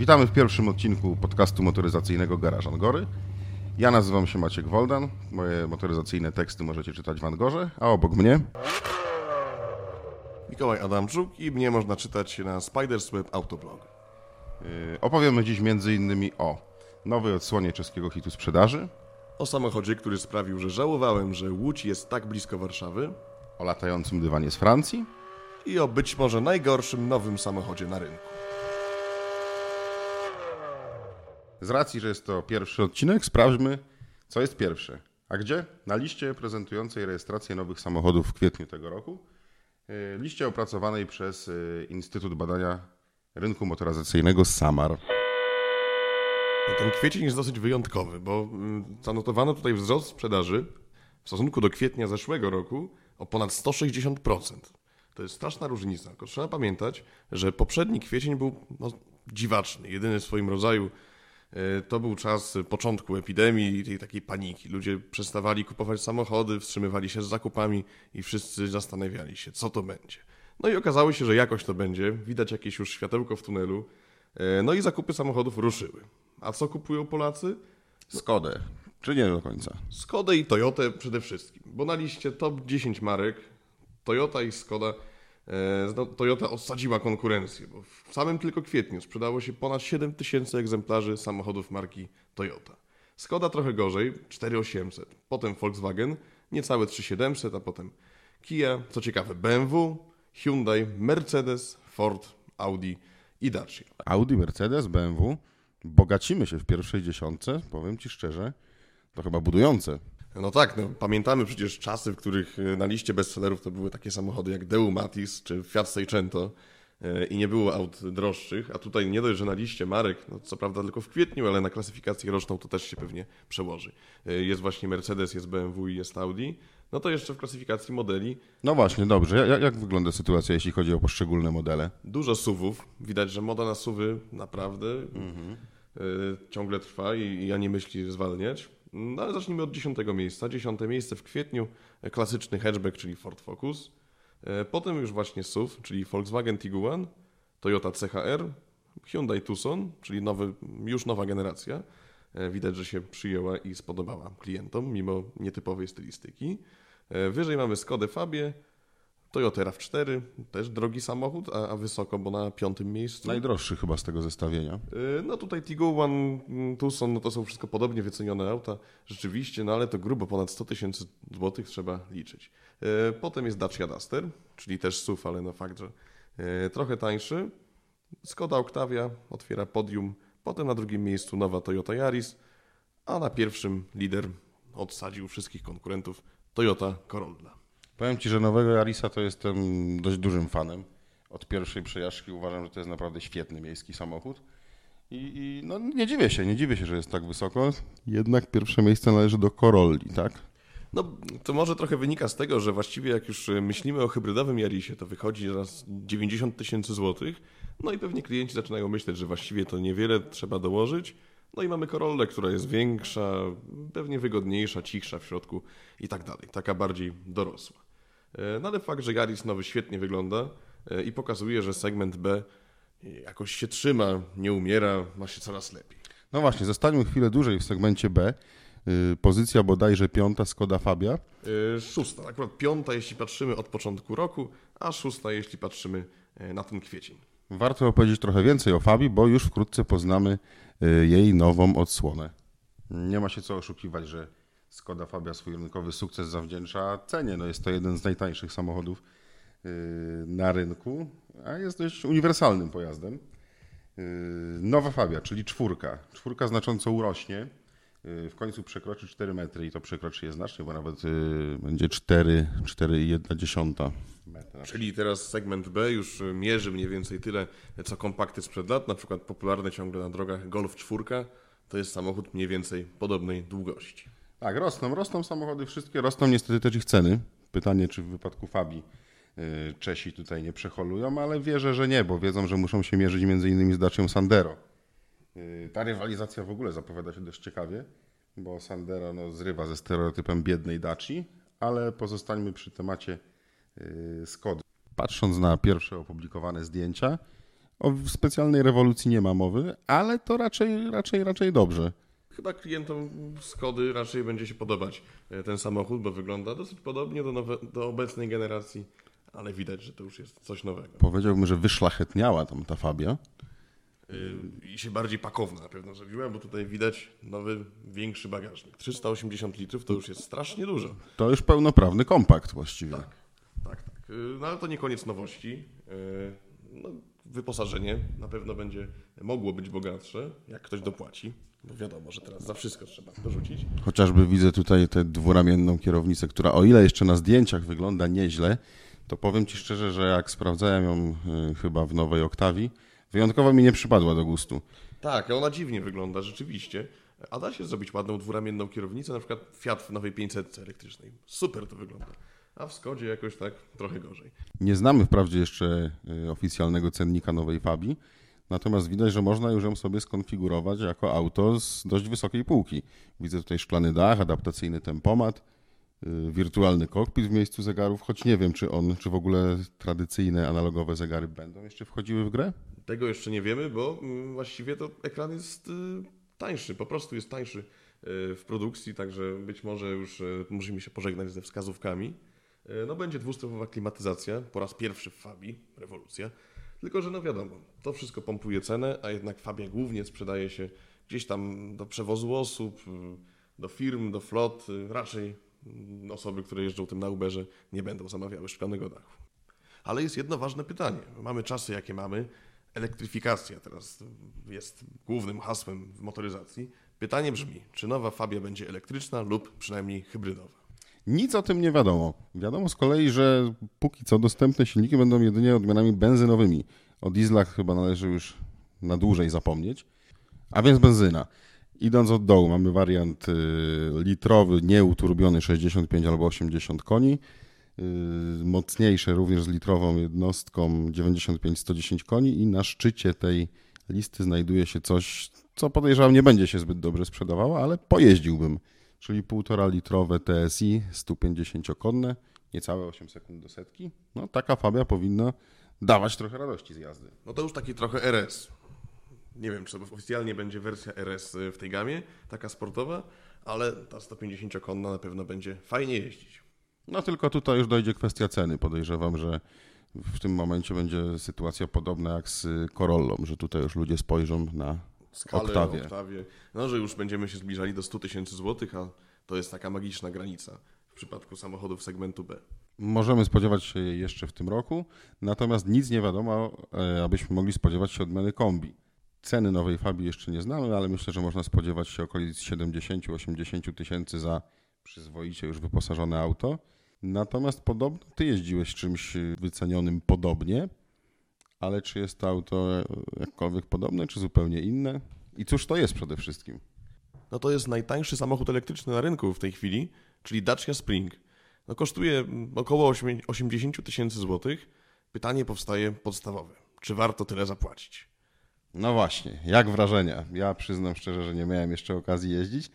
Witamy w pierwszym odcinku podcastu motoryzacyjnego Garaż Angory. Ja nazywam się Maciek Woldan. Moje motoryzacyjne teksty możecie czytać w Angorze, a obok mnie Mikołaj Adamczuk i mnie można czytać na Spiders Web Autoblog. yy, opowiemy dziś m.in. o nowej odsłonie czeskiego hitu sprzedaży, O samochodzie, który sprawił, że żałowałem, że Łódź jest tak blisko Warszawy o latającym dywanie z Francji, i o być może najgorszym nowym samochodzie na rynku. Z racji, że jest to pierwszy odcinek, sprawdźmy, co jest pierwsze. A gdzie? Na liście prezentującej rejestrację nowych samochodów w kwietniu tego roku. Yy, Liście opracowanej przez yy, Instytut Badania Rynku Motoryzacyjnego SAMAR. Ten kwiecień jest dosyć wyjątkowy, bo mm, zanotowano tutaj wzrost sprzedaży w stosunku do kwietnia zeszłego roku o ponad 160%. To jest straszna różnica, tylko trzeba pamiętać, że poprzedni kwiecień był no, dziwaczny, jedyny w swoim rodzaju. E, To był czas początku epidemii i tej takiej paniki. Ludzie przestawali kupować samochody, wstrzymywali się z zakupami i wszyscy zastanawiali się, co to będzie. No i okazało się, że jakoś to będzie. Widać jakieś już światełko w tunelu. E, No i zakupy samochodów ruszyły. A co kupują Polacy? Skodę, czy nie do końca? Skodę i Toyotę przede wszystkim, bo na liście top 10 marek Toyota i Skoda, no, Toyota osadziła konkurencję, bo w samym tylko kwietniu sprzedało się ponad 7 tysięcy egzemplarzy samochodów marki Toyota. Skoda trochę gorzej, 4800, potem Volkswagen, niecałe 3700, a potem Kia, co ciekawe BMW, Hyundai, Mercedes, Ford, Audi i Dacia. Audi, Mercedes, BMW. Bogacimy się w pierwszej dziesiątce, powiem Ci szczerze. To chyba budujące. No tak, no, pamiętamy przecież czasy, w których e, na liście bestsellerów to były takie samochody jak Deu Matis czy Fiat Seicento e, i nie było aut droższych, a tutaj nie dość, że na liście marek, no co prawda tylko w kwietniu, ale na klasyfikację roczną to też się pewnie przełoży. E, Jest właśnie Mercedes, jest BMW i jest Audi, no to jeszcze w klasyfikacji modeli No właśnie, dobrze. Ja- Jak wygląda sytuacja, jeśli chodzi o poszczególne modele? dużo SUVów, widać, że moda na SUVy naprawdę e, ciągle trwa i, i ja nie myśli zwalniać. No ale zacznijmy od dziesiątego miejsca. Dziesiąte miejsce w kwietniu, e, klasyczny hatchback, czyli Ford Focus. E, Potem już właśnie SUV, czyli Volkswagen Tiguan, Toyota CHR, Hyundai Tucson, czyli nowy, już nowa generacja. E, Widać, że się przyjęła i spodobała klientom, mimo nietypowej stylistyki. Wyżej mamy Skodę Fabię, Toyota RAV4, też drogi samochód, a, a wysoko, bo na piątym miejscu. Najdroższy chyba z tego zestawienia. Yy, No tutaj Tiguan, mm, Tucson, no to są wszystko podobnie wycenione auta, rzeczywiście, no ale to grubo ponad 100 tysięcy złotych trzeba liczyć. Yy, Potem jest Dacia Duster, czyli też SUV, ale no fakt, że yy, trochę tańszy. Skoda Octavia otwiera podium, potem na drugim miejscu nowa Toyota Yaris, a na pierwszym lider odsadził wszystkich konkurentów Toyota Corolla. Powiem Ci, że nowego Yarisa to jestem dość dużym fanem. Od pierwszej przejażdżki uważam, że to jest naprawdę świetny miejski samochód. I, I no, nie dziwię się, nie dziwię się, że jest tak wysoko. Jednak pierwsze miejsce należy do Corolli, tak? No, to może trochę wynika z tego, że właściwie jak już e, myślimy o hybrydowym Jarisie, to wychodzi raz 90 tysięcy złotych, no i pewnie klienci zaczynają myśleć, że właściwie to niewiele trzeba dołożyć, no i mamy Corollę, która jest większa, pewnie wygodniejsza, cichsza w środku i tak dalej, taka bardziej dorosła. E, No ale fakt, że Yaris nowy świetnie wygląda e, i pokazuje, że segment B jakoś się trzyma, nie umiera, ma się coraz lepiej. No właśnie, zostańmy chwilę dłużej w segmencie B. Yy, Pozycja bodajże piąta Skoda Fabia. E, Szósta, akurat piąta, jeśli patrzymy od początku roku, a szósta, jeśli patrzymy na ten kwiecień. Warto opowiedzieć trochę więcej o Fabii, bo już wkrótce poznamy y, jej nową odsłonę. Nie ma się co oszukiwać, że Skoda Fabia swój rynkowy sukces zawdzięcza cenie. No jest to jeden z najtańszych samochodów y, na rynku, a jest dość uniwersalnym pojazdem. Y, Nowa Fabia, czyli czwórka. Czwórka znacząco urośnie. Y, W końcu przekroczy 4 metry i to przekroczy je znacznie, bo nawet będzie 4, 4,1 metra. Czyli teraz segment B już mierzy mniej więcej tyle, co kompakty sprzed lat, na przykład popularny ciągle na drogach Golf 4, to jest samochód mniej więcej podobnej długości. Tak, rosną, rosną samochody, wszystkie rosną niestety też ich ceny. Pytanie, czy w wypadku Fabii y, Czesi tutaj nie przeholują, ale wierzę, że nie, bo wiedzą, że muszą się mierzyć między innymi z Dacią Sandero. Y, Ta rywalizacja w ogóle zapowiada się dość ciekawie, bo Sandero no, zrywa ze stereotypem biednej Daci, ale pozostańmy przy temacie y, Skody. Patrząc na pierwsze opublikowane zdjęcia, O specjalnej rewolucji nie ma mowy, ale to raczej, raczej, raczej dobrze. Chyba klientom Skody raczej będzie się podobać e, ten samochód, bo wygląda dosyć podobnie do, nowe, do obecnej generacji, ale widać, że to już jest coś nowego. Powiedziałbym, że wyszlachetniała tam ta Fabia. Y, I się bardziej pakowna na pewno zrobiła, bo tutaj widać nowy, większy bagażnik. 380 litrów to już jest strasznie dużo. To już pełnoprawny kompakt właściwie. Tak, tak, tak. Y, No ale to nie koniec nowości. Y, No, wyposażenie na pewno będzie mogło być bogatsze, jak ktoś dopłaci. Bo wiadomo, że teraz za wszystko trzeba dorzucić. Chociażby widzę tutaj tę dwuramienną kierownicę, która o ile jeszcze na zdjęciach wygląda nieźle, to powiem Ci szczerze, że jak sprawdzałem ją y, chyba w nowej Oktawii, wyjątkowo mi nie przypadła do gustu. Tak, ona dziwnie wygląda rzeczywiście. A da się zrobić ładną dwuramienną kierownicę, na przykład Fiat w nowej 500 elektrycznej. Super to wygląda. A w Skodzie jakoś tak trochę gorzej. Nie znamy wprawdzie jeszcze y, oficjalnego cennika nowej Fabii, natomiast widać, że można już ją sobie skonfigurować jako auto z dość wysokiej półki. Widzę tutaj szklany dach, adaptacyjny tempomat, y, wirtualny kokpit w miejscu zegarów, choć nie wiem, czy on, czy w ogóle tradycyjne analogowe zegary będą jeszcze wchodziły w grę. Tego jeszcze nie wiemy, bo mm, właściwie to ekran jest y, tańszy, po prostu jest tańszy y, w produkcji, także być może już musimy się pożegnać ze wskazówkami. No będzie dwustrefowa klimatyzacja, po raz pierwszy w Fabii, rewolucja. Tylko, że no wiadomo, to wszystko pompuje cenę, a jednak Fabia głównie sprzedaje się gdzieś tam do przewozu osób, do firm, do flot. Raczej osoby, które jeżdżą tym na Uberze nie będą zamawiały szklanego dachu. Ale jest jedno ważne pytanie. Mamy czasy, jakie mamy. Elektryfikacja teraz jest głównym hasłem w motoryzacji. Pytanie brzmi, czy nowa Fabia będzie elektryczna lub przynajmniej hybrydowa? Nic o tym nie wiadomo. Wiadomo z kolei, że póki co dostępne silniki będą jedynie odmianami benzynowymi. O dieslach chyba należy już na dłużej zapomnieć. A więc benzyna. Idąc od dołu, mamy wariant y, litrowy, nieuturbiony 65 albo 80 koni. Y, mocniejsze również z litrową jednostką 95-110 koni i na szczycie tej listy znajduje się coś, co podejrzewam nie będzie się zbyt dobrze sprzedawało, ale pojeździłbym. Czyli 1,5 litrowe TSI 150-konne, niecałe 8 sekund do setki. No taka Fabia powinna dawać trochę radości z jazdy. No to już taki trochę RS. Nie wiem, czy to oficjalnie będzie wersja RS w tej gamie, taka sportowa, ale ta 150-konna na pewno będzie fajnie jeździć. No tylko tutaj już dojdzie kwestia ceny. Podejrzewam, że w tym momencie będzie sytuacja podobna jak z Corollą, że tutaj już ludzie spojrzą na Skalę, Oktawie. Oktawie. No, że już będziemy się zbliżali do 100 tysięcy złotych, a to jest taka magiczna granica w przypadku samochodów segmentu B. Możemy spodziewać się jej jeszcze w tym roku, natomiast nic nie wiadomo, e, abyśmy mogli spodziewać się odmiany kombi. Ceny nowej Fabii jeszcze nie znamy, ale myślę, że można spodziewać się okolic 70-80 tysięcy za przyzwoicie już wyposażone auto. Natomiast podobno ty jeździłeś czymś wycenionym podobnie, ale czy jest to auto jakkolwiek podobne, czy zupełnie inne? I cóż to jest przede wszystkim? No to jest najtańszy samochód elektryczny na rynku w tej chwili, czyli Dacia Spring. No kosztuje mm, około 8 80 tysięcy złotych. Pytanie powstaje podstawowe. Czy warto tyle zapłacić? No właśnie, jak wrażenia? Ja przyznam szczerze, że nie miałem jeszcze okazji jeździć.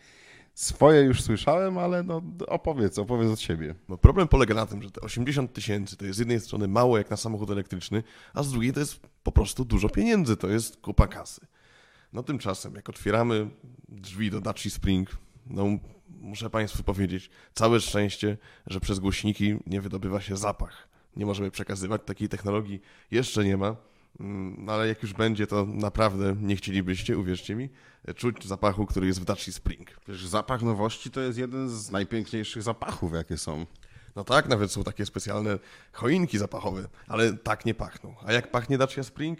Swoje już słyszałem, ale no opowiedz, opowiedz od siebie. No problem polega na tym, że te 80 tysięcy to jest z jednej strony mało jak na samochód elektryczny, a z drugiej to jest po prostu dużo pieniędzy, to jest kupa kasy. No tymczasem, jak otwieramy drzwi do Dacia Spring, no muszę Państwu powiedzieć, całe szczęście, że przez głośniki nie wydobywa się zapach. Nie możemy przekazywać takiej technologii, jeszcze nie ma. Mm, ale jak już będzie, to naprawdę nie chcielibyście, uwierzcie mi, czuć zapachu, który jest w Dacia Spring. Przecież zapach nowości to jest jeden z najpiękniejszych zapachów, jakie są. No tak, nawet są takie specjalne choinki zapachowe, ale tak nie pachną. A jak pachnie Dacia Spring?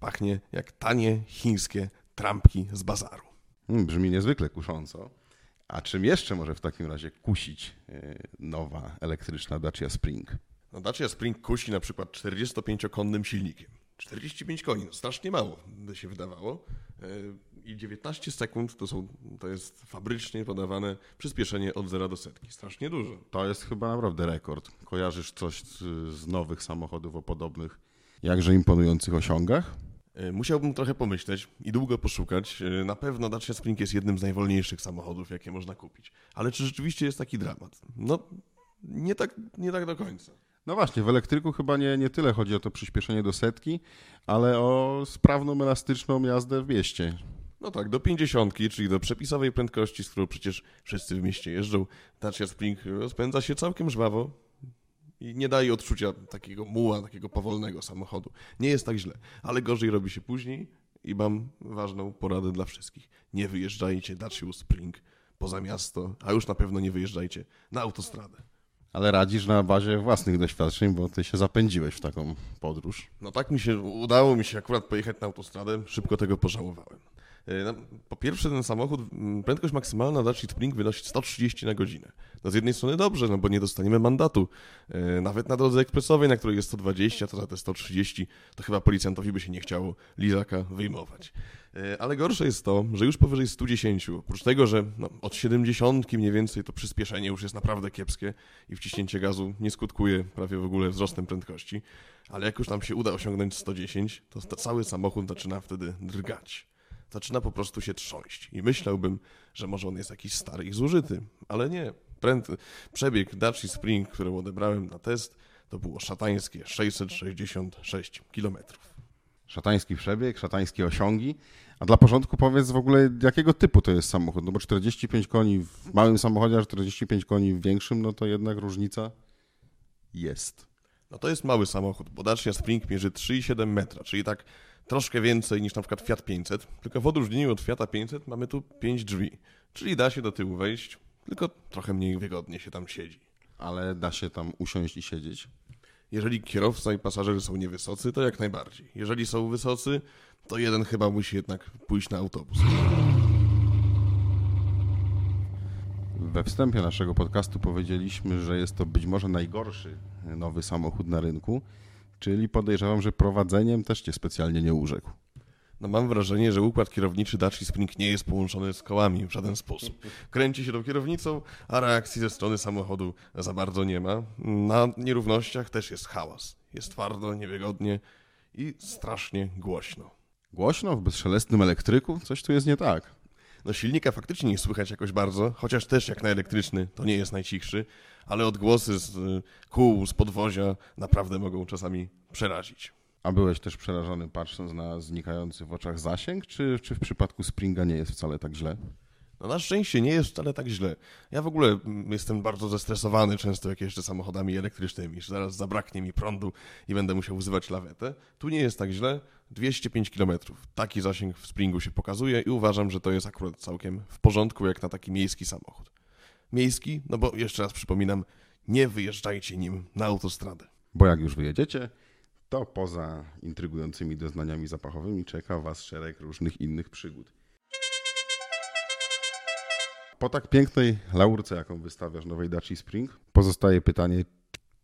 Pachnie jak tanie chińskie trampki z bazaru. Hmm, brzmi niezwykle kusząco. A czym jeszcze może w takim razie kusić e, nowa elektryczna Dacia Spring? No Dacia Spring kusi na przykład 45-konnym silnikiem. 45 koni, no strasznie mało by się wydawało. Yy, I 19 sekund to, są, to jest fabrycznie podawane przyspieszenie od 0 do setki. Strasznie dużo. To jest chyba naprawdę rekord. Kojarzysz coś z, nowych samochodów o podobnych, jakże imponujących osiągach? Yy, Musiałbym trochę pomyśleć i długo poszukać. Yy, Na pewno Dacia Spring jest jednym z najwolniejszych samochodów, jakie można kupić. Ale czy rzeczywiście jest taki dramat? No, nie tak, nie tak do końca. No właśnie, w elektryku chyba nie, nie tyle chodzi o to przyspieszenie do setki, ale o sprawną, elastyczną jazdę w mieście. No tak, do 50, czyli do przepisowej prędkości, z którą przecież wszyscy w mieście jeżdżą, Dacia Spring rozpędza się całkiem żwawo i nie daje odczucia takiego muła, takiego powolnego samochodu. Nie jest tak źle, ale gorzej robi się później i mam ważną poradę dla wszystkich. Nie wyjeżdżajcie Dacia Spring poza miasto, a już na pewno nie wyjeżdżajcie na autostradę. Ale radzisz na bazie własnych doświadczeń, bo ty się zapędziłeś w taką podróż. No tak mi się udało mi się akurat pojechać na autostradę, szybko tego pożałowałem. E, po pierwsze, ten samochód, prędkość maksymalna Dacia Spring wynosi 130 na godzinę. No z jednej strony dobrze, no bo nie dostaniemy mandatu. E, nawet na drodze ekspresowej, na której jest 120, to za te 130, to chyba policjantowi by się nie chciało lizaka wyjmować. E, ale gorsze jest to, że już powyżej 110, oprócz tego, że no, od 70 mniej więcej to przyspieszenie już jest naprawdę kiepskie i wciśnięcie gazu nie skutkuje prawie w ogóle wzrostem prędkości, ale jak już nam się uda osiągnąć 110, to cały samochód zaczyna wtedy drgać zaczyna po prostu się trząść. I myślałbym, że może on jest jakiś stary i zużyty, ale nie. Pręd... Przebieg Dacia Spring, który odebrałem na test, to było szatańskie 666 km. Szatański przebieg, szatańskie osiągi. A dla porządku powiedz w ogóle, jakiego typu to jest samochód? No bo 45 koni w małym samochodzie, a 45 koni w większym, no to jednak różnica jest. No to jest mały samochód, bo Dacia Spring mierzy 3,7 metra, czyli tak troszkę więcej niż na przykład Fiat 500, tylko w odróżnieniu od Fiata 500 mamy tu 5 drzwi, czyli da się do tyłu wejść, tylko trochę mniej wygodnie się tam siedzi. Ale da się tam usiąść i siedzieć? Jeżeli kierowca i pasażerowie są niewysocy, to jak najbardziej. Jeżeli są wysocy, to jeden chyba musi jednak pójść na autobus. We wstępie naszego podcastu powiedzieliśmy, że jest to być może najgorszy nowy samochód na rynku. Czyli podejrzewam, że prowadzeniem też cię specjalnie nie urzekł. No mam wrażenie, że układ kierowniczy Dacia Spring nie jest połączony z kołami w żaden sposób. Kręci się tą kierownicą, a reakcji ze strony samochodu za bardzo nie ma. Na nierównościach też jest hałas. Jest twardo, niewygodnie i strasznie głośno. Głośno? W bezszelestnym elektryku? Coś tu jest nie tak. No silnika faktycznie nie słychać jakoś bardzo, chociaż też jak na elektryczny to nie jest najcichszy, ale odgłosy z y, kół, z podwozia naprawdę mogą czasami przerazić. A byłeś też przerażony patrząc na znikający w oczach zasięg, czy, czy w przypadku Springa nie jest wcale tak źle? No na szczęście nie jest wcale tak źle. Ja w ogóle mm, jestem bardzo zestresowany często jak jeszcze samochodami elektrycznymi, że zaraz zabraknie mi prądu i będę musiał wzywać lawetę. Tu nie jest tak źle. 205 km. Taki zasięg w Springu się pokazuje i uważam, że to jest akurat całkiem w porządku jak na taki miejski samochód. Miejski, no bo jeszcze raz przypominam, nie wyjeżdżajcie nim na autostradę. Bo jak już wyjedziecie, to poza intrygującymi doznaniami zapachowymi czeka Was szereg różnych innych przygód. Po tak pięknej laurce, jaką wystawiasz nowej Dacia Spring, pozostaje pytanie,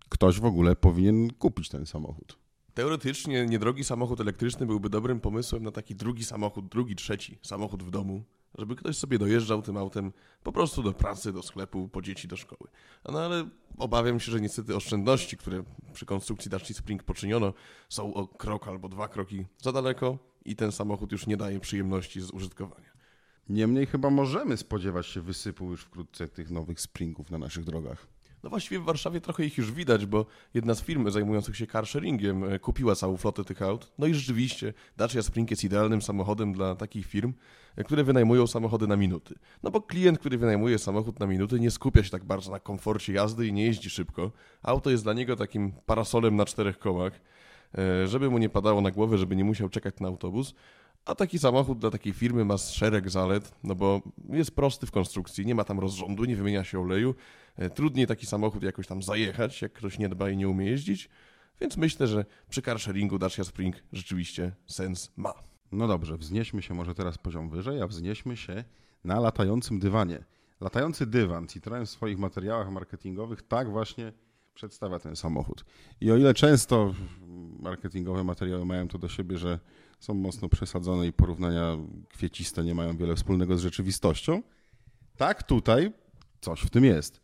ktoś w ogóle powinien kupić ten samochód. Teoretycznie niedrogi samochód elektryczny byłby dobrym pomysłem na taki drugi samochód, drugi, trzeci samochód w domu, żeby ktoś sobie dojeżdżał tym autem po prostu do pracy, do sklepu, po dzieci do szkoły. No ale obawiam się, że niestety oszczędności, które przy konstrukcji Dacia Spring poczyniono, są o krok albo dwa kroki za daleko i ten samochód już nie daje przyjemności z użytkowania. Niemniej chyba możemy spodziewać się wysypu już wkrótce tych nowych Springów na naszych drogach. No właściwie w Warszawie trochę ich już widać, bo jedna z firm zajmujących się carsharingiem e, kupiła całą flotę tych aut. No i rzeczywiście Dacia Spring jest idealnym samochodem dla takich firm, e, które wynajmują samochody na minuty. No bo klient, który wynajmuje samochód na minuty, nie skupia się tak bardzo na komforcie jazdy i nie jeździ szybko. Auto jest dla niego takim parasolem na czterech kołach, e, żeby mu nie padało na głowę, żeby nie musiał czekać na autobus. A taki samochód dla takiej firmy ma szereg zalet, no bo jest prosty w konstrukcji, nie ma tam rozrządu, nie wymienia się oleju. E, trudniej taki samochód jakoś tam zajechać, jak ktoś nie dba i nie umie jeździć. Więc myślę, że przy carsharingu Dacia Spring rzeczywiście sens ma. No dobrze, wznieśmy się może teraz poziom wyżej, a wznieśmy się na latającym dywanie. Latający dywan Citroen w swoich materiałach marketingowych tak właśnie przedstawia ten samochód. I o ile często marketingowe materiały mają to do siebie, że są mocno przesadzone i porównania kwieciste nie mają wiele wspólnego z rzeczywistością, tak tutaj coś w tym jest.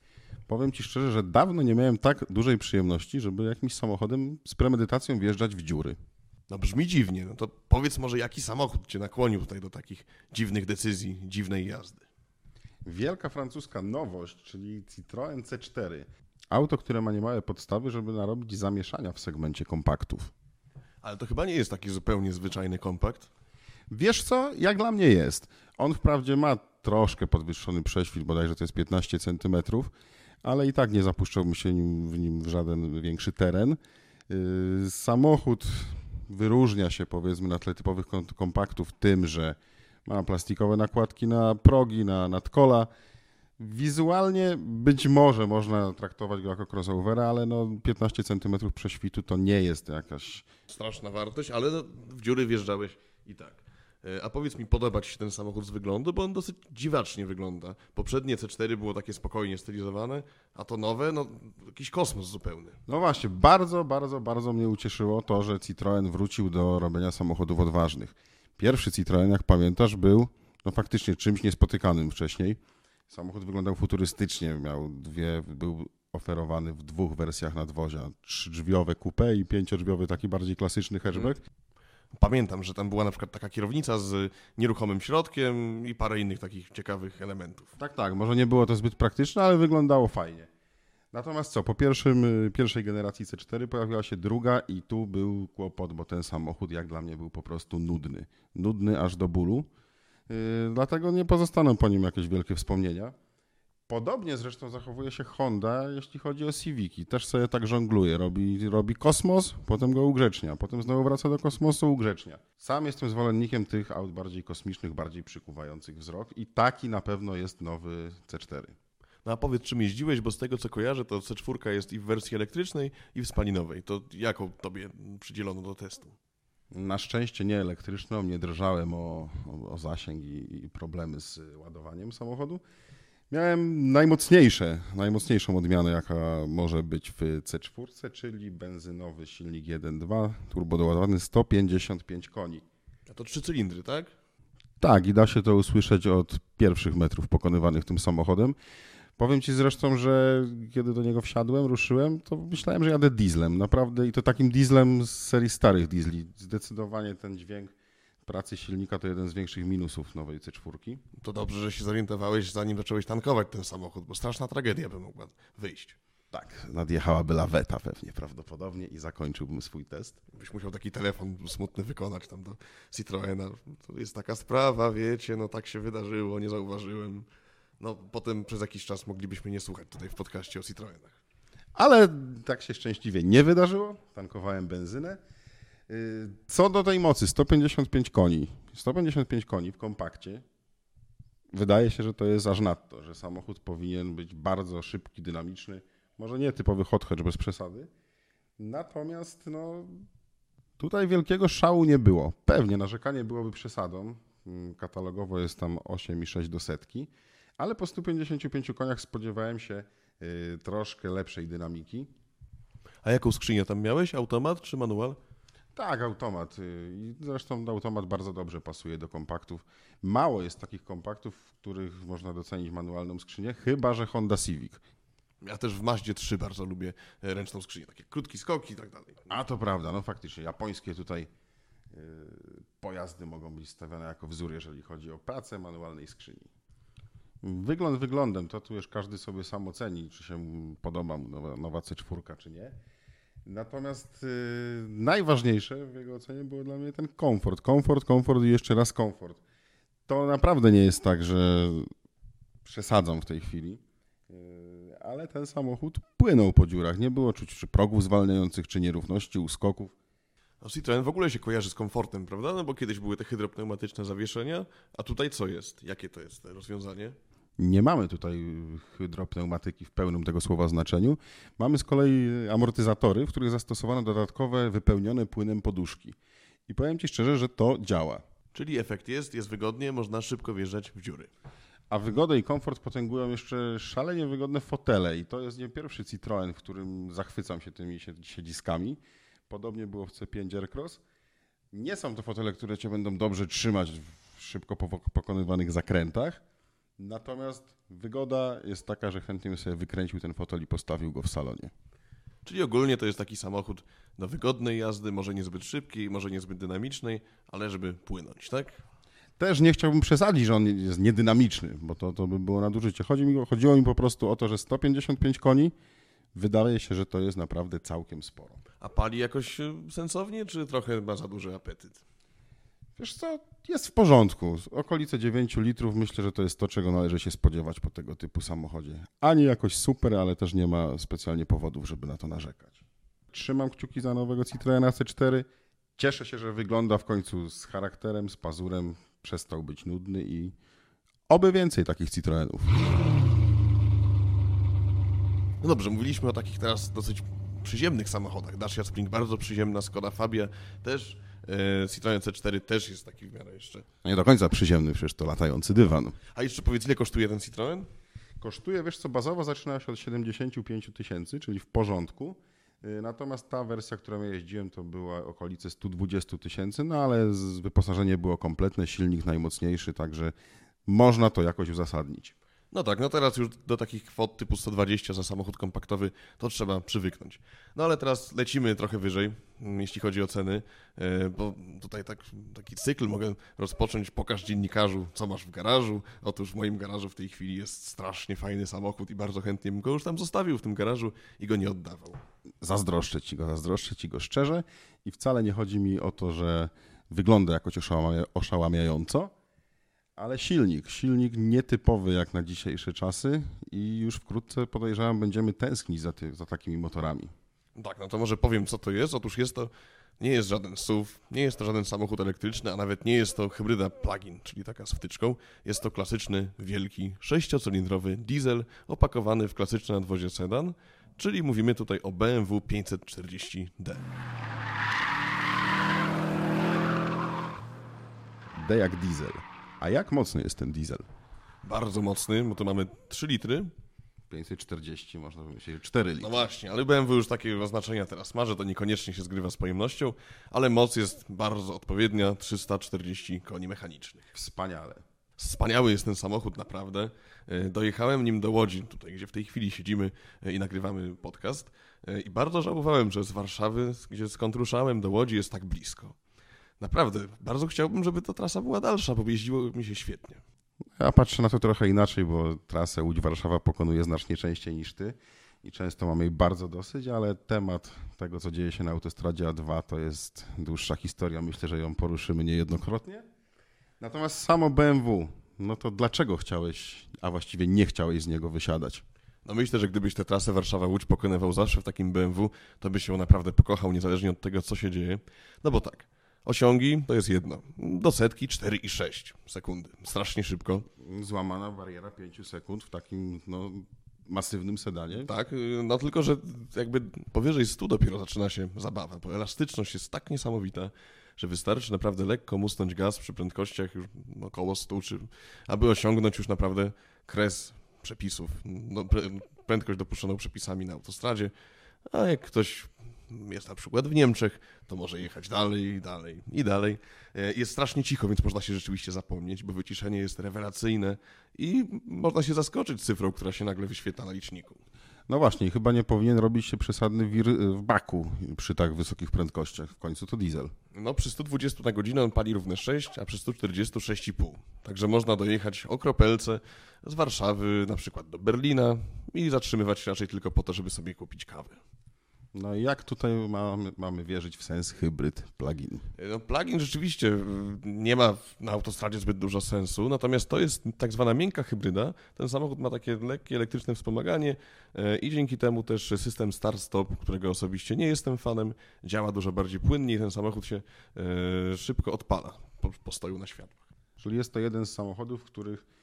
Powiem Ci szczerze, że dawno nie miałem tak dużej przyjemności, żeby jakimś samochodem z premedytacją wjeżdżać w dziury. No brzmi dziwnie. No to powiedz może, jaki samochód Cię nakłonił tutaj do takich dziwnych decyzji, dziwnej jazdy? Wielka francuska nowość, czyli Citroën C4. Auto, które ma niemałe podstawy, żeby narobić zamieszania w segmencie kompaktów. Ale to chyba nie jest taki zupełnie zwyczajny kompakt. Wiesz co, jak dla mnie jest. On wprawdzie ma troszkę podwyższony prześwit, bodajże to jest 15 cm, ale i tak nie zapuszczałbym się nim, w nim w żaden większy teren. Yy, samochód wyróżnia się powiedzmy na tle typowych kompaktów tym, że ma plastikowe nakładki na progi, na nadkola. Wizualnie być może można traktować go jako crossovera, ale no 15 cm prześwitu to nie jest jakaś... Straszna wartość, ale no, w dziury wjeżdżałeś i tak. E, a powiedz mi, podoba Ci się ten samochód z wyglądu, bo on dosyć dziwacznie wygląda. Poprzednie C4 było takie spokojnie stylizowane, a to nowe, no jakiś kosmos zupełny. No właśnie, bardzo, bardzo, bardzo mnie ucieszyło to, że Citroën wrócił do robienia samochodów odważnych. Pierwszy Citroën, jak pamiętasz, był no faktycznie czymś niespotykanym wcześniej. Samochód wyglądał futurystycznie, miał dwie, był oferowany w dwóch wersjach nadwozia. Trzydrzwiowe coupe i pięciodrzwiowy taki bardziej klasyczny hatchback. Pamiętam, że tam była na przykład taka kierownica z nieruchomym środkiem i parę innych takich ciekawych elementów. Tak, tak. Może nie było to zbyt praktyczne, ale wyglądało fajnie. Natomiast co, po pierwszym, pierwszej generacji C4 pojawiła się druga i tu był kłopot, bo ten samochód jak dla mnie był po prostu nudny. Nudny aż do bólu. Yy, dlatego nie pozostaną po nim jakieś wielkie wspomnienia. Podobnie zresztą zachowuje się Honda, jeśli chodzi o Civiki. Też sobie tak żongluje. Robi, robi kosmos, potem go ugrzecznia. Potem znowu wraca do kosmosu, ugrzecznia. Sam jestem zwolennikiem tych aut bardziej kosmicznych, bardziej przykuwających wzrok i taki na pewno jest nowy C4. No a powiedz, czym jeździłeś, bo z tego co kojarzę, to C4 jest i w wersji elektrycznej, i w spalinowej. To jaką tobie przydzielono do testu? Na szczęście nie elektryczną, nie drżałem o, o, o zasięg i, i problemy z ładowaniem samochodu. Miałem najmocniejsze, najmocniejszą odmianę, jaka może być w C4, czyli benzynowy silnik 1.2, turbodoładowany 155 koni. A to trzy cylindry, tak? Tak, i da się to usłyszeć od pierwszych metrów pokonywanych tym samochodem. Powiem Ci zresztą, że kiedy do niego wsiadłem, ruszyłem, to myślałem, że jadę dieslem. Naprawdę i to takim dieslem z serii starych diesli. Zdecydowanie ten dźwięk pracy silnika to jeden z większych minusów nowej C4. To dobrze, że się zorientowałeś, zanim zacząłeś tankować ten samochód, bo straszna tragedia by mogła wyjść. Tak, nadjechałaby laweta pewnie prawdopodobnie i zakończyłbym swój test. Byś musiał taki telefon smutny wykonać tam do Citroena. To jest taka sprawa, wiecie, no tak się wydarzyło, nie zauważyłem. No potem przez jakiś czas moglibyśmy nie słuchać tutaj w podcaście o Citroenach. Ale tak się szczęśliwie nie wydarzyło. Tankowałem benzynę Y, co do tej mocy, 155 koni. 155 koni w kompakcie. Wydaje się, że to jest aż nadto, że samochód powinien być bardzo szybki, dynamiczny. Może nie typowy hot hatch bez przesady. Natomiast no, tutaj wielkiego szału nie było. Pewnie narzekanie byłoby przesadą. Mm, katalogowo jest tam 8,6 do setki, ale po 155 koniach spodziewałem się y, troszkę lepszej dynamiki. A jaką skrzynię tam miałeś? Automat czy manual? Tak, automat. Y, I zresztą automat bardzo dobrze pasuje do kompaktów. Mało jest takich kompaktów, w których można docenić manualną skrzynię, chyba że Honda Civic. Ja też w Mazdzie 3 bardzo lubię e, ręczną skrzynię, takie krótkie skoki i tak dalej. A to prawda, no faktycznie. Japońskie tutaj yy, pojazdy mogą być stawiane jako wzór, jeżeli chodzi o pracę manualnej skrzyni. Wygląd wyglądem, to tu już każdy sobie sam oceni, czy się podoba mu nowa, nowa C4, czy nie. Natomiast y, najważniejsze w jego ocenie było dla mnie ten komfort. Komfort, komfort i jeszcze raz komfort. To naprawdę nie jest tak, że przesadzam w tej chwili, y, ale ten samochód płynął po dziurach. Nie było czuć czy progów zwalniających, czy nierówności, uskoków. No Citroen w ogóle się kojarzy z komfortem, prawda? No bo kiedyś były te hydropneumatyczne zawieszenia, a tutaj co jest? Jakie to jest rozwiązanie? Nie mamy tutaj hydropneumatyki w pełnym tego słowa znaczeniu. Mamy z kolei amortyzatory, w których zastosowano dodatkowe wypełnione płynem poduszki. I powiem Ci szczerze, że to działa. Czyli efekt jest, jest wygodnie, można szybko wjeżdżać w dziury. A wygodę i komfort potęgują jeszcze szalenie wygodne fotele. I to jest nie pierwszy Citroen, w którym zachwycam się tymi siedziskami. Podobnie było w C5 Aircross. Nie są to fotele, które Cię będą dobrze trzymać w szybko pokonywanych zakrętach Natomiast wygoda jest taka, że chętnie sobie wykręcił ten fotel i postawił go w salonie. Czyli ogólnie to jest taki samochód do wygodnej jazdy, może niezbyt szybkiej, może niezbyt dynamicznej, ale żeby płynąć, tak? Też nie chciałbym przesadzić, że on jest niedynamiczny, bo to, to by było nadużycie. Chodzi mi, chodziło mi po prostu o to, że 155 koni wydaje się, że to jest naprawdę całkiem sporo. A pali jakoś y, sensownie, czy trochę ma za duży apetyt? Wiesz co, jest w porządku. Okolice 9 litrów myślę, że to jest to, czego należy się spodziewać po tego typu samochodzie. Ani jakoś super, ale też nie ma specjalnie powodów, żeby na to narzekać. Trzymam kciuki za nowego Citroena C4. Cieszę się, że wygląda w końcu z charakterem, z pazurem. Przestał być nudny i oby więcej takich Citroenów. No dobrze, mówiliśmy o takich teraz dosyć przyziemnych samochodach. Dacia Spring bardzo przyziemna, Skoda Fabia też, Citroen C4 też jest taki w miarę jeszcze. Nie do końca przyziemny, przecież to latający dywan. A jeszcze powiedz, ile kosztuje ten Citroen? Kosztuje, wiesz co, bazowo zaczyna się od 75 tysięcy, czyli w porządku. Y, Natomiast ta wersja, którą ja jeździłem, to była okolice 120 tysięcy, no ale z- wyposażenie było kompletne, silnik najmocniejszy, także można to jakoś uzasadnić. No tak, no teraz już do takich kwot typu 120 za samochód kompaktowy to trzeba przywyknąć. No ale teraz lecimy trochę wyżej, mm, jeśli chodzi o ceny, e, bo tutaj tak, taki cykl mogę rozpocząć. Pokaż dziennikarzu, co masz w garażu. Otóż w moim garażu w tej chwili jest strasznie fajny samochód i bardzo chętnie bym go już tam zostawił w tym garażu i go nie oddawał. Zazdroszczę ci go, zazdroszczę ci go szczerze i wcale nie chodzi mi o to, że wygląda jakoś oszałamia, oszałamiająco, ale silnik, silnik nietypowy jak na dzisiejsze czasy i już wkrótce podejrzewam będziemy tęsknić za, ty, za takimi motorami. Tak, no to może powiem, co to jest. Otóż jest to, nie jest żaden SUV, nie jest to żaden samochód elektryczny, a nawet nie jest to hybryda plug-in, czyli taka z wtyczką. Jest to klasyczny, wielki, sześciocylindrowy diesel opakowany w klasyczne nadwozie sedan, czyli mówimy tutaj o BMW 540D. D jak diesel. A jak mocny jest ten diesel? Bardzo mocny, bo tu mamy 3 litry. 540, można by myśleć, że 4 litry. No właśnie, ale BMW już takie oznaczenia teraz ma, że to niekoniecznie się zgrywa z pojemnością, ale moc jest bardzo odpowiednia, 340 koni mechanicznych. Wspaniale. Wspaniały jest ten samochód, naprawdę. E, Dojechałem nim do Łodzi, tutaj gdzie w tej chwili siedzimy e, i nagrywamy podcast. E, I bardzo żałowałem, że z Warszawy, gdzie skąd ruszałem, do Łodzi jest tak blisko. Naprawdę, bardzo chciałbym, żeby ta trasa była dalsza, bo jeździło mi się świetnie. Ja patrzę na to trochę inaczej, bo trasę Łódź-Warszawa pokonuję znacznie częściej niż ty i często mamy jej bardzo dosyć, ale temat tego, co dzieje się na autostradzie A2 to jest dłuższa historia. Myślę, że ją poruszymy niejednokrotnie. Natomiast samo BMW, no to dlaczego chciałeś, a właściwie nie chciałeś z niego wysiadać? No myślę, że gdybyś tę trasę Warszawa-Łódź pokonywał zawsze w takim BMW, to byś ją naprawdę pokochał, niezależnie od tego, co się dzieje. No bo tak, osiągi to jest jedno. Do setki 4,6 sekundy. Strasznie szybko. Złamana bariera 5 sekund w takim no, masywnym sedanie. Tak, no tylko, że jakby powyżej 100 dopiero zaczyna się zabawa, bo elastyczność jest tak niesamowita, że wystarczy naprawdę lekko musnąć gaz przy prędkościach już około 100, czy, aby osiągnąć już naprawdę kres przepisów, no, prędkość dopuszczoną przepisami na autostradzie, a jak ktoś jest na przykład w Niemczech, to może jechać dalej, i dalej i dalej. E, Jest strasznie cicho, więc można się rzeczywiście zapomnieć, bo wyciszenie jest rewelacyjne i można się zaskoczyć cyfrą, która się nagle wyświetla na liczniku. No właśnie, i chyba nie powinien robić się przesadny wir w baku przy tak wysokich prędkościach. W końcu to diesel. No przy 120 na godzinę on pali równe 6, a przy 140 6,5. Także można dojechać o kropelce z Warszawy na przykład do Berlina i zatrzymywać się raczej tylko po to, żeby sobie kupić kawę. No i jak tutaj mamy, mamy wierzyć w sens hybryd plug-in? No, plugin rzeczywiście y, nie ma na autostradzie zbyt dużo sensu, natomiast to jest tak zwana miękka hybryda. Ten samochód ma takie lekkie elektryczne wspomaganie e, i dzięki temu też system start-stop, którego osobiście nie jestem fanem, działa dużo bardziej płynnie i ten samochód się e, szybko odpala po, po stoju na światłach. Czyli jest to jeden z samochodów, w których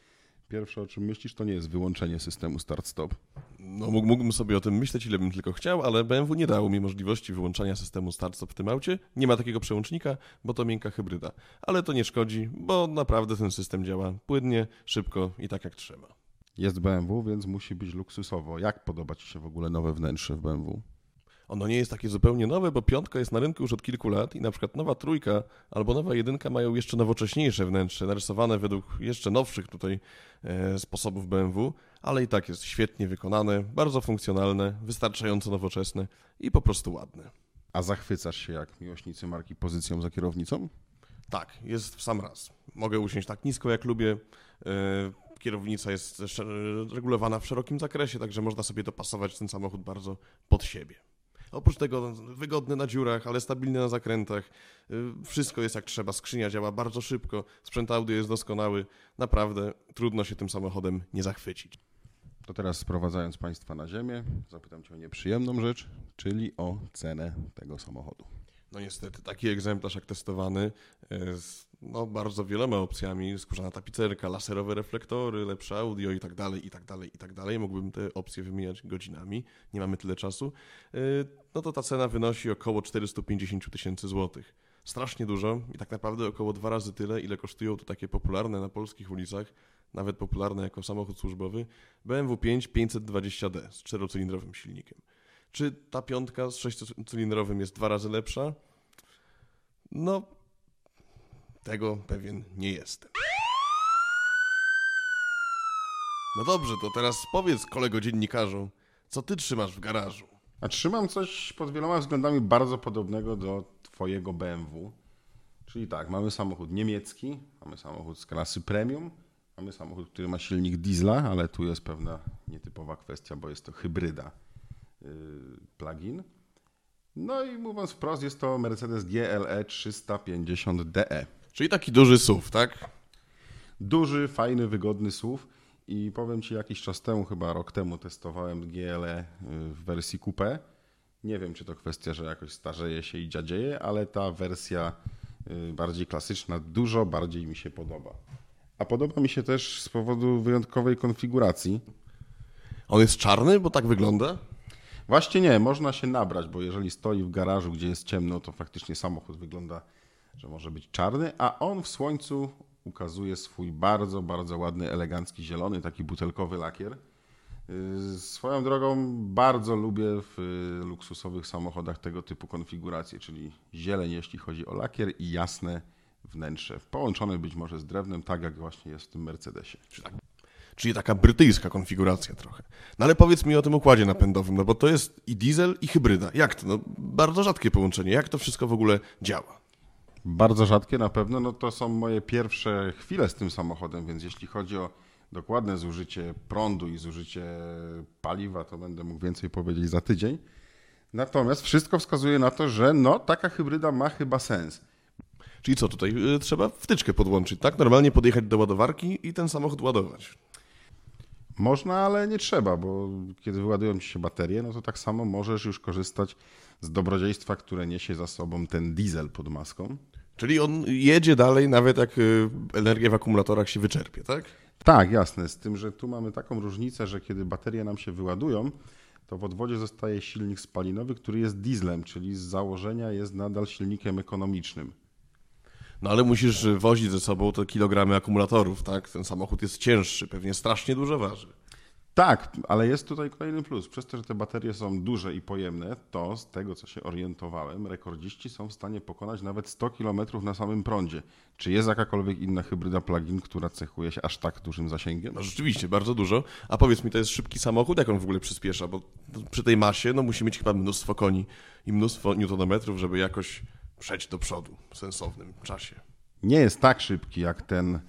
pierwsze o czym myślisz, to nie jest wyłączenie systemu start-stop. No, mógł- mógłbym sobie o tym myśleć, ile bym tylko chciał, ale BMW nie dało mi możliwości wyłączania systemu start-stop w tym aucie. Nie ma takiego przełącznika, bo to miękka hybryda. Ale to nie szkodzi, bo naprawdę ten system działa płynnie, szybko i tak jak trzeba. Jest BMW, więc musi być luksusowo. Jak podoba Ci się w ogóle nowe wnętrze w BMW? Ono nie jest takie zupełnie nowe, bo piątka jest na rynku już od kilku lat i na przykład nowa trójka albo nowa jedynka mają jeszcze nowocześniejsze wnętrze, narysowane według jeszcze nowszych tutaj e, sposobów BMW, ale i tak jest świetnie wykonane, bardzo funkcjonalne, wystarczająco nowoczesne i po prostu ładne. A zachwycasz się jak miłośnicy marki pozycją za kierownicą? Tak, jest w sam raz. Mogę usiąść tak nisko jak lubię. E, kierownica jest regulowana w szerokim zakresie, także można sobie dopasować ten samochód bardzo pod siebie. Oprócz tego wygodny na dziurach, ale stabilny na zakrętach. Y, wszystko jest jak trzeba, skrzynia działa bardzo szybko, sprzęt audio jest doskonały. Naprawdę trudno się tym samochodem nie zachwycić. To teraz sprowadzając Państwa na ziemię, zapytam Cię o nieprzyjemną rzecz, czyli o cenę tego samochodu. No niestety, taki egzemplarz jak testowany e, z no, bardzo wieloma opcjami, skórzana tapicerka, laserowe reflektory, lepsze audio i tak dalej, i tak dalej, i tak dalej. Mógłbym te opcje wymieniać godzinami, nie mamy tyle czasu. E, no to ta cena wynosi około 450 tysięcy złotych. Strasznie dużo i tak naprawdę około dwa razy tyle, ile kosztują to takie popularne na polskich ulicach, nawet popularne jako samochód służbowy, BMW 5 520D z czterocylindrowym silnikiem. Czy ta piątka z sześciocylindrowym jest dwa razy lepsza? No, tego pewien nie jestem. No dobrze, to teraz powiedz kolego dziennikarzu, co ty trzymasz w garażu? A trzymam coś pod wieloma względami bardzo podobnego do twojego BMW. Czyli tak, mamy samochód niemiecki, mamy samochód z klasy premium, mamy samochód, który ma silnik diesla, ale tu jest pewna nietypowa kwestia, bo jest to hybryda Y, plugin. No i mówiąc wprost, jest to Mercedes GLE 350DE. Czyli taki duży SUV, tak? Duży, fajny, wygodny SUV. I powiem Ci, jakiś czas temu, chyba rok temu, testowałem GLE y, w wersji coupé. Nie wiem, czy to kwestia, że jakoś starzeje się i dziadzieje, ale ta wersja y, bardziej klasyczna dużo bardziej mi się podoba. A podoba mi się też z powodu wyjątkowej konfiguracji. On jest czarny, bo tak wygląda? Właśnie nie, można się nabrać, bo jeżeli stoi w garażu, gdzie jest ciemno, to faktycznie samochód wygląda, że może być czarny, a on w słońcu ukazuje swój bardzo, bardzo ładny, elegancki zielony, taki butelkowy lakier. Y, swoją drogą bardzo lubię w luksusowych samochodach tego typu konfiguracje, czyli zieleń, jeśli chodzi o lakier i jasne wnętrze, połączone być może z drewnem, tak jak właśnie jest w tym Mercedesie. Tak czyli taka brytyjska konfiguracja trochę. No ale powiedz mi o tym układzie napędowym, no bo to jest i diesel, i hybryda. Jak to? No, bardzo rzadkie połączenie. Jak to wszystko w ogóle działa? Bardzo rzadkie na pewno. No to są moje pierwsze chwile z tym samochodem, więc jeśli chodzi o dokładne zużycie prądu i zużycie paliwa, to będę mógł więcej powiedzieć za tydzień. Natomiast wszystko wskazuje na to, że no, taka hybryda ma chyba sens. Czyli co, tutaj y, trzeba wtyczkę podłączyć, tak? Normalnie podjechać do ładowarki i ten samochód ładować. Można, ale nie trzeba, bo kiedy wyładują ci się baterie, no to tak samo możesz już korzystać z dobrodziejstwa, które niesie za sobą ten diesel pod maską. Czyli on jedzie dalej, nawet jak y, energia w akumulatorach się wyczerpie, tak? Tak, jasne. Z tym, że tu mamy taką różnicę, że kiedy baterie nam się wyładują, to w odwodzie zostaje silnik spalinowy, który jest dieslem, czyli z założenia jest nadal silnikiem ekonomicznym. No ale musisz wozić ze sobą te kilogramy akumulatorów, tak? Ten samochód jest cięższy, pewnie strasznie dużo waży. Tak, ale jest tutaj kolejny plus. Przez to, że te baterie są duże i pojemne, to z tego, co się orientowałem, rekordziści są w stanie pokonać nawet 100 km na samym prądzie. Czy jest jakakolwiek inna hybryda plug-in, która cechuje się aż tak dużym zasięgiem? No rzeczywiście, bardzo dużo. A powiedz mi, to jest szybki samochód, jak on w ogóle przyspiesza? Bo przy tej masie no, musi mieć chyba mnóstwo koni i mnóstwo newtonometrów, żeby jakoś przejść do przodu w sensownym czasie. Nie jest tak szybki jak ten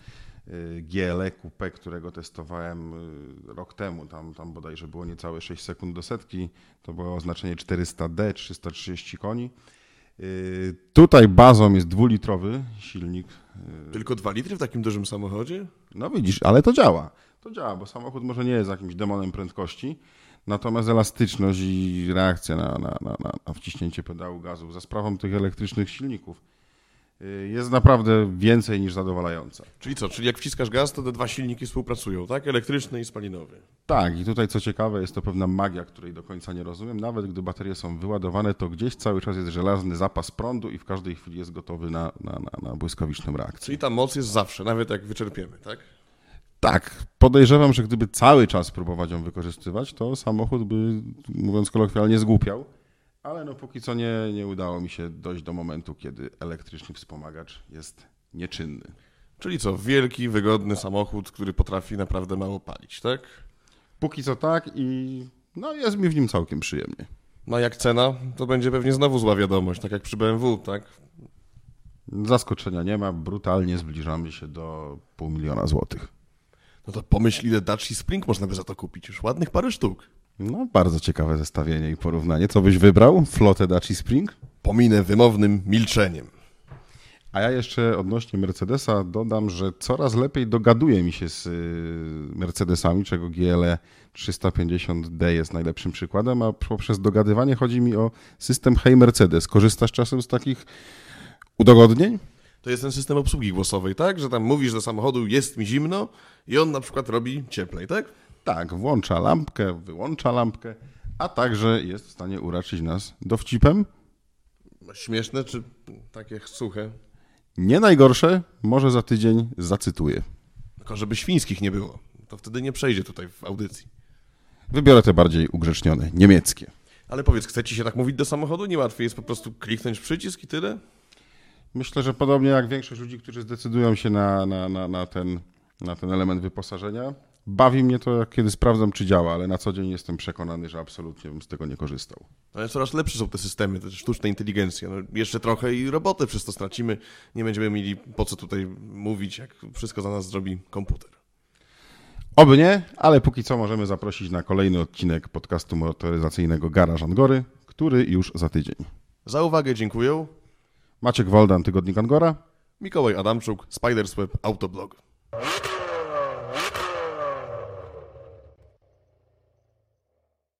GLE Coupe, którego testowałem y, rok temu. Tam, tam bodajże było niecałe 6 sekund do setki. To było oznaczenie 400D, 330 koni. Y, tutaj bazą jest dwulitrowy silnik. Tylko 2 litry w takim dużym samochodzie? No widzisz, ale to działa. To działa, bo samochód może nie jest jakimś demonem prędkości, Natomiast elastyczność i reakcja na, na, na, na wciśnięcie pedału gazu za sprawą tych elektrycznych silników y, jest naprawdę więcej niż zadowalająca. Czyli co, czyli jak wciskasz gaz, to te dwa silniki współpracują, tak? Elektryczny i spalinowy. Tak, i tutaj co ciekawe, jest to pewna magia, której do końca nie rozumiem. Nawet gdy baterie są wyładowane, to gdzieś cały czas jest żelazny zapas prądu i w każdej chwili jest gotowy na, na, na, na błyskawiczną reakcję. Czyli ta moc jest zawsze, nawet jak wyczerpiemy, tak? Tak, podejrzewam, że gdyby cały czas próbować ją wykorzystywać, to samochód by, mówiąc kolokwialnie, zgłupiał. Ale no póki co nie, nie udało mi się dojść do momentu, kiedy elektryczny wspomagacz jest nieczynny. Czyli co, wielki, wygodny samochód, który potrafi naprawdę mało palić, tak? Póki co tak i no jest mi w nim całkiem przyjemnie. No jak cena, to będzie pewnie znowu zła wiadomość, tak jak przy BMW, tak? Zaskoczenia nie ma, brutalnie zbliżamy się do pół miliona złotych. No to pomyśl, ile Daci Spring można by za to kupić. Już ładnych parę sztuk. No, bardzo ciekawe zestawienie i porównanie. Co byś wybrał? Flotę Daci Spring? Pominę wymownym milczeniem. A ja jeszcze odnośnie Mercedesa dodam, że coraz lepiej dogaduje mi się z y, Mercedesami, czego GLE 350D jest najlepszym przykładem, a poprzez dogadywanie chodzi mi o system Hey Mercedes. Korzystasz czasem z takich udogodnień? To jest ten system obsługi głosowej, tak? Że tam mówisz do samochodu, jest mi zimno i on na przykład robi cieplej, tak? Tak, włącza lampkę, wyłącza lampkę, a także jest w stanie uraczyć nas dowcipem. Śmieszne czy takie suche? Nie najgorsze, może za tydzień zacytuję. Tylko żeby świńskich nie było. To wtedy nie przejdzie tutaj w audycji. Wybiorę te bardziej ugrzecznione, niemieckie. Ale powiedz, chce ci się tak mówić do samochodu? Nie łatwiej jest po prostu kliknąć przycisk i tyle? Myślę, że podobnie jak większość ludzi, którzy zdecydują się na, na, na, na, ten, na ten element wyposażenia, bawi mnie to, kiedy sprawdzam, czy działa, ale na co dzień jestem przekonany, że absolutnie bym z tego nie korzystał. Ale coraz lepsze są te systemy, te sztuczne inteligencje. No, jeszcze trochę i robotę przez to stracimy. Nie będziemy mieli po co tutaj mówić, jak wszystko za nas zrobi komputer. Oby nie, ale póki co możemy zaprosić na kolejny odcinek podcastu motoryzacyjnego Garaż Angory, który już za tydzień. Za uwagę dziękuję. Maciek Woldan, Tygodnik Angora. Mikołaj Adamczuk, Spidersweb, Autoblog.